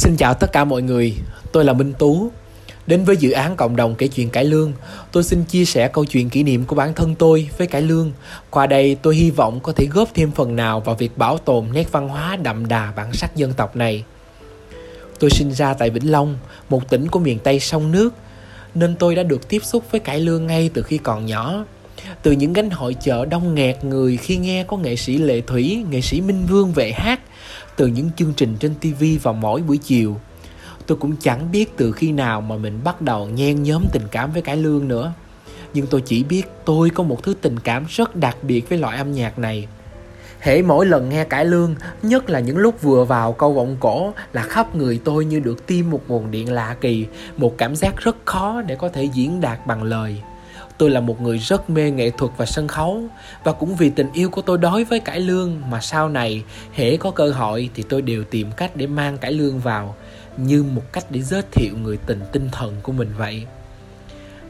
Xin chào tất cả mọi người, tôi là Minh Tú. Đến với dự án cộng đồng kể chuyện cải lương, tôi xin chia sẻ câu chuyện kỷ niệm của bản thân tôi với cải lương. Qua đây tôi hy vọng có thể góp thêm phần nào vào việc bảo tồn nét văn hóa đậm đà bản sắc dân tộc này. Tôi sinh ra tại Vĩnh Long, một tỉnh của miền Tây sông nước, nên tôi đã được tiếp xúc với cải lương ngay từ khi còn nhỏ. Từ những gánh hội chợ đông nghẹt người khi nghe có nghệ sĩ Lệ Thủy, nghệ sĩ Minh Vương về hát, từ những chương trình trên TV vào mỗi buổi chiều. Tôi cũng chẳng biết từ khi nào mà mình bắt đầu nhen nhóm tình cảm với cải lương nữa. Nhưng tôi chỉ biết tôi có một thứ tình cảm rất đặc biệt với loại âm nhạc này. Hễ mỗi lần nghe cải lương, nhất là những lúc vừa vào câu vọng cổ là khắp người tôi như được tiêm một nguồn điện lạ kỳ, một cảm giác rất khó để có thể diễn đạt bằng lời tôi là một người rất mê nghệ thuật và sân khấu, và cũng vì tình yêu của tôi đối với cải lương mà sau này hễ có cơ hội thì tôi đều tìm cách để mang cải lương vào, như một cách để giới thiệu người tình tinh thần của mình vậy.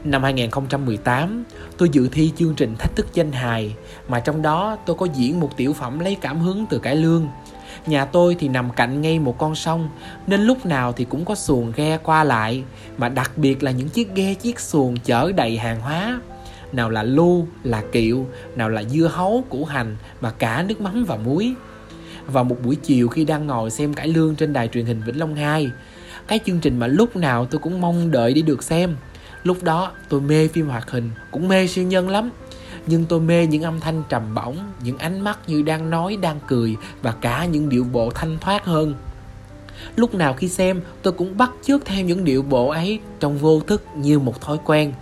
Năm 2018, tôi dự thi chương trình Thách thức danh hài mà trong đó tôi có diễn một tiểu phẩm lấy cảm hứng từ cải lương. Nhà tôi thì nằm cạnh ngay một con sông nên lúc nào thì cũng có xuồng ghe qua lại mà đặc biệt là những chiếc ghe chiếc xuồng chở đầy hàng hóa nào là lu, là kiệu, nào là dưa hấu, củ hành và cả nước mắm và muối. Vào một buổi chiều khi đang ngồi xem cải lương trên đài truyền hình Vĩnh Long 2, cái chương trình mà lúc nào tôi cũng mong đợi để được xem. Lúc đó tôi mê phim hoạt hình, cũng mê siêu nhân lắm. Nhưng tôi mê những âm thanh trầm bổng, những ánh mắt như đang nói, đang cười và cả những điệu bộ thanh thoát hơn. Lúc nào khi xem tôi cũng bắt chước theo những điệu bộ ấy trong vô thức như một thói quen.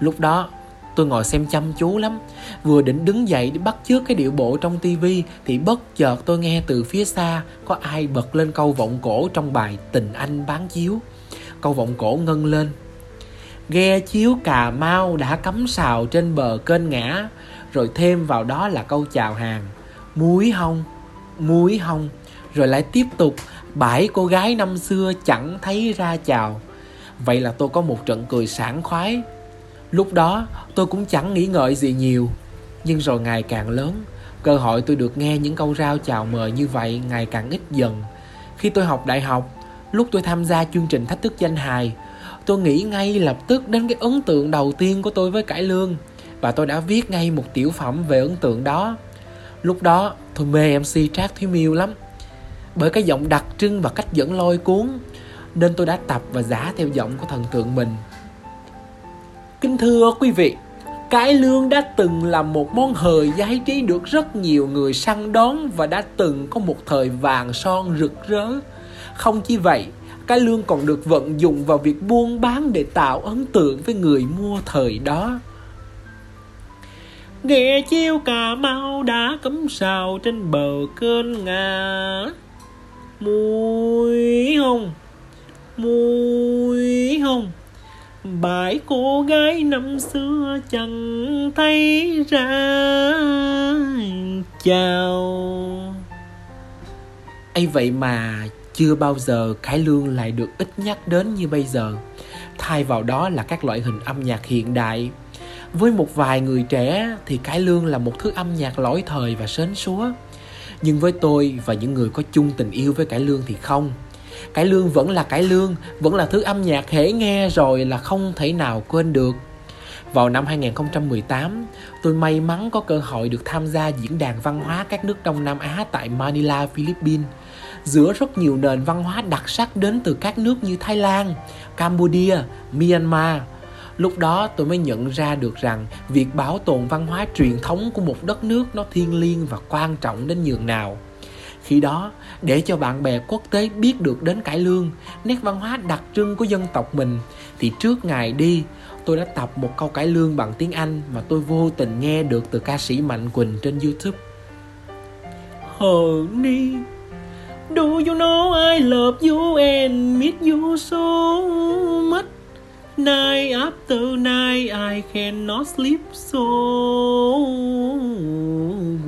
Lúc đó tôi ngồi xem chăm chú lắm vừa định đứng dậy để bắt chước cái điệu bộ trong tivi thì bất chợt tôi nghe từ phía xa có ai bật lên câu vọng cổ trong bài tình anh bán chiếu câu vọng cổ ngân lên ghe chiếu cà mau đã cắm sào trên bờ kênh ngã, rồi thêm vào đó là câu chào hàng. Muối hông muối hông rồi lại tiếp tục bảy cô gái năm xưa chẳng thấy ra chào. Vậy là tôi có một trận cười sảng khoái. Lúc đó, tôi cũng chẳng nghĩ ngợi gì nhiều. Nhưng rồi ngày càng lớn, Cơ hội tôi được nghe những câu rao chào mời như vậy ngày càng ít dần. Khi tôi học đại học, Lúc tôi tham gia chương trình thách thức danh hài Tôi nghĩ ngay lập tức đến cái ấn tượng đầu tiên của tôi với cải lương. Và tôi đã viết ngay một tiểu phẩm về ấn tượng đó. Lúc đó tôi mê MC Trác Thúy Miêu lắm. Bởi cái giọng đặc trưng và cách dẫn lôi cuốn Nên tôi đã tập và giả theo giọng của thần tượng mình. Kính thưa quý vị, cải lương đã từng là một món hời giải trí được rất nhiều người săn đón và đã từng có một thời vàng son rực rỡ. Không chỉ vậy, cái lương còn được vận dụng vào việc buôn bán để tạo ấn tượng với người mua thời đó. Ghẹ chiêu Cà Mau đã cấm sào trên bờ kênh ngà Mùi hồng Mùi hồng, bãi cô gái năm xưa chẳng thấy ra chào ấy vậy mà chưa bao giờ cải lương lại được ít nhắc đến như bây giờ. Thay vào đó là các loại hình âm nhạc hiện đại. Với một vài người trẻ thì cải lương là một thứ âm nhạc lỗi thời và sến súa. Nhưng với tôi và những người có chung tình yêu với cải lương thì không. Cải lương vẫn là cải lương vẫn là thứ âm nhạc hễ nghe rồi là không thể nào quên được. Vào năm 2018, tôi may mắn có cơ hội được tham gia diễn đàn văn hóa các nước Đông Nam Á tại Manila, Philippines. Giữa rất nhiều nền văn hóa đặc sắc đến từ các nước như Thái Lan, Campuchia, Myanmar. Lúc đó tôi mới nhận ra được rằng việc bảo tồn văn hóa truyền thống của một đất nước nó thiêng liêng và quan trọng đến nhường nào. Khi đó, để cho bạn bè quốc tế biết được đến cải lương, nét văn hóa đặc trưng của dân tộc mình, thì trước ngày đi, tôi đã tập một câu cải lương bằng tiếng Anh mà tôi vô tình nghe được từ ca sĩ Mạnh Quỳnh trên YouTube. Honey, do you know I love you and miss you so much? Night after night I cannot sleep so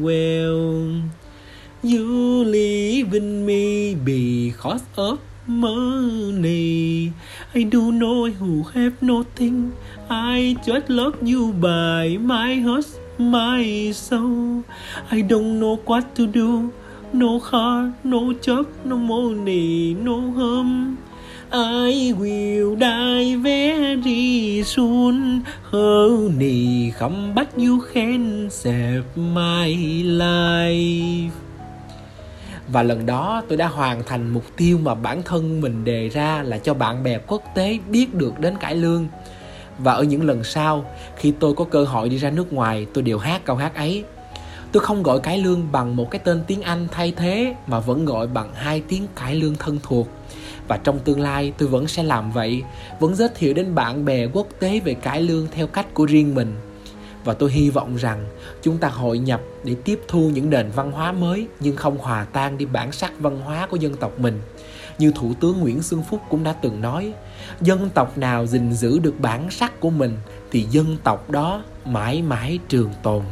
well. You leaving me because of money. I do know who have nothing. I just love you by my heart, my soul. I don't know what to do no heart, no job, no money, no home. I will die very soon. Honey, come back, you can save my life. Và lần đó tôi đã hoàn thành mục tiêu mà bản thân mình đề ra là cho bạn bè quốc tế biết được đến cải lương. Và ở những lần sau, khi tôi có cơ hội đi ra nước ngoài, tôi đều hát câu hát ấy tôi không gọi cải lương bằng một cái tên tiếng anh thay thế, mà vẫn gọi bằng hai tiếng cải lương thân thuộc. Và trong tương lai, tôi vẫn sẽ làm vậy, vẫn giới thiệu đến bạn bè quốc tế về cải lương theo cách của riêng mình. Và tôi hy vọng rằng chúng ta hội nhập để tiếp thu những nền văn hóa mới, nhưng không hòa tan đi bản sắc văn hóa của dân tộc mình. Như thủ tướng nguyễn xuân phúc cũng đã từng nói, dân tộc nào gìn giữ được bản sắc của mình, thì dân tộc đó mãi mãi trường tồn.